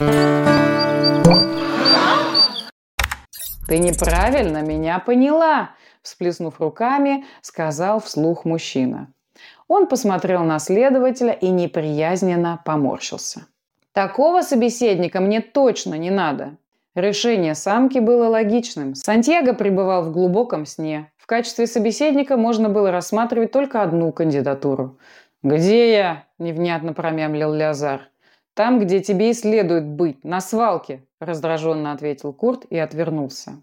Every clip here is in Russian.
«Ты неправильно меня поняла!» Всплеснув руками, сказал вслух мужчина. Он посмотрел на следователя и неприязненно поморщился. «Такого собеседника мне точно не надо!» Решение самки было логичным. Сантьяго пребывал в глубоком сне. В качестве собеседника можно было рассматривать только одну кандидатуру. «Где я?» – невнятно промямлил Лязар. «Там, где тебе и следует быть, на свалке», – раздраженно ответил Курт и отвернулся.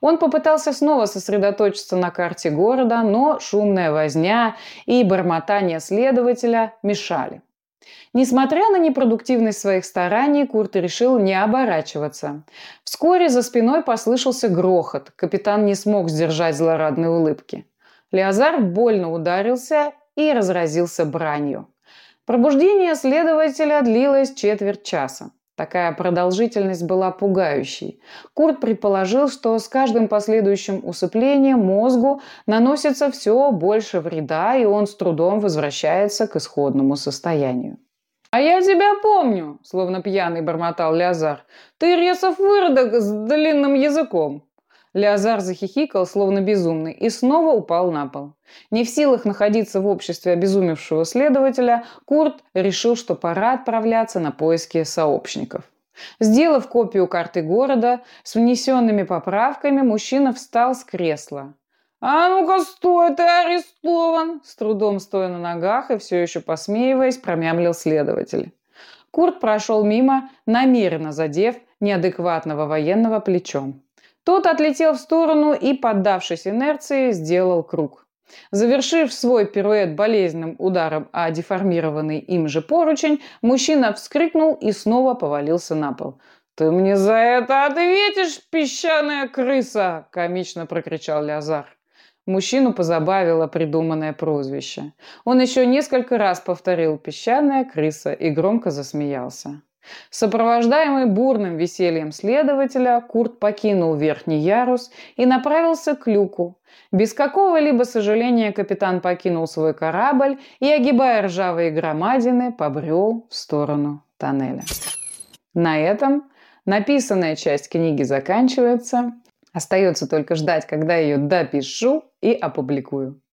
Он попытался снова сосредоточиться на карте города, но шумная возня и бормотание следователя мешали. Несмотря на непродуктивность своих стараний, Курт решил не оборачиваться. Вскоре за спиной послышался грохот. Капитан не смог сдержать злорадной улыбки. Леозар больно ударился и разразился бранью. Пробуждение следователя длилось четверть часа. Такая продолжительность была пугающей. Курт предположил, что с каждым последующим усыплением мозгу наносится все больше вреда, и он с трудом возвращается к исходному состоянию. «А я тебя помню!» – словно пьяный бормотал Лязар. «Ты ресов выродок с длинным языком!» Леозар захихикал, словно безумный, и снова упал на пол. Не в силах находиться в обществе обезумевшего следователя, Курт решил, что пора отправляться на поиски сообщников. Сделав копию карты города с внесенными поправками, мужчина встал с кресла. «А ну-ка, стой, ты арестован!» С трудом стоя на ногах и все еще посмеиваясь, промямлил следователь. Курт прошел мимо, намеренно задев неадекватного военного плечом. Тот отлетел в сторону и, поддавшись инерции, сделал круг. Завершив свой пируэт болезненным ударом о деформированный им же поручень, мужчина вскрикнул и снова повалился на пол. «Ты мне за это ответишь, песчаная крыса!» – комично прокричал Лязар. Мужчину позабавило придуманное прозвище. Он еще несколько раз повторил «песчаная крыса» и громко засмеялся. Сопровождаемый бурным весельем следователя, Курт покинул верхний ярус и направился к люку. Без какого-либо сожаления капитан покинул свой корабль и, огибая ржавые громадины, побрел в сторону тоннеля. На этом написанная часть книги заканчивается. Остается только ждать, когда ее допишу и опубликую.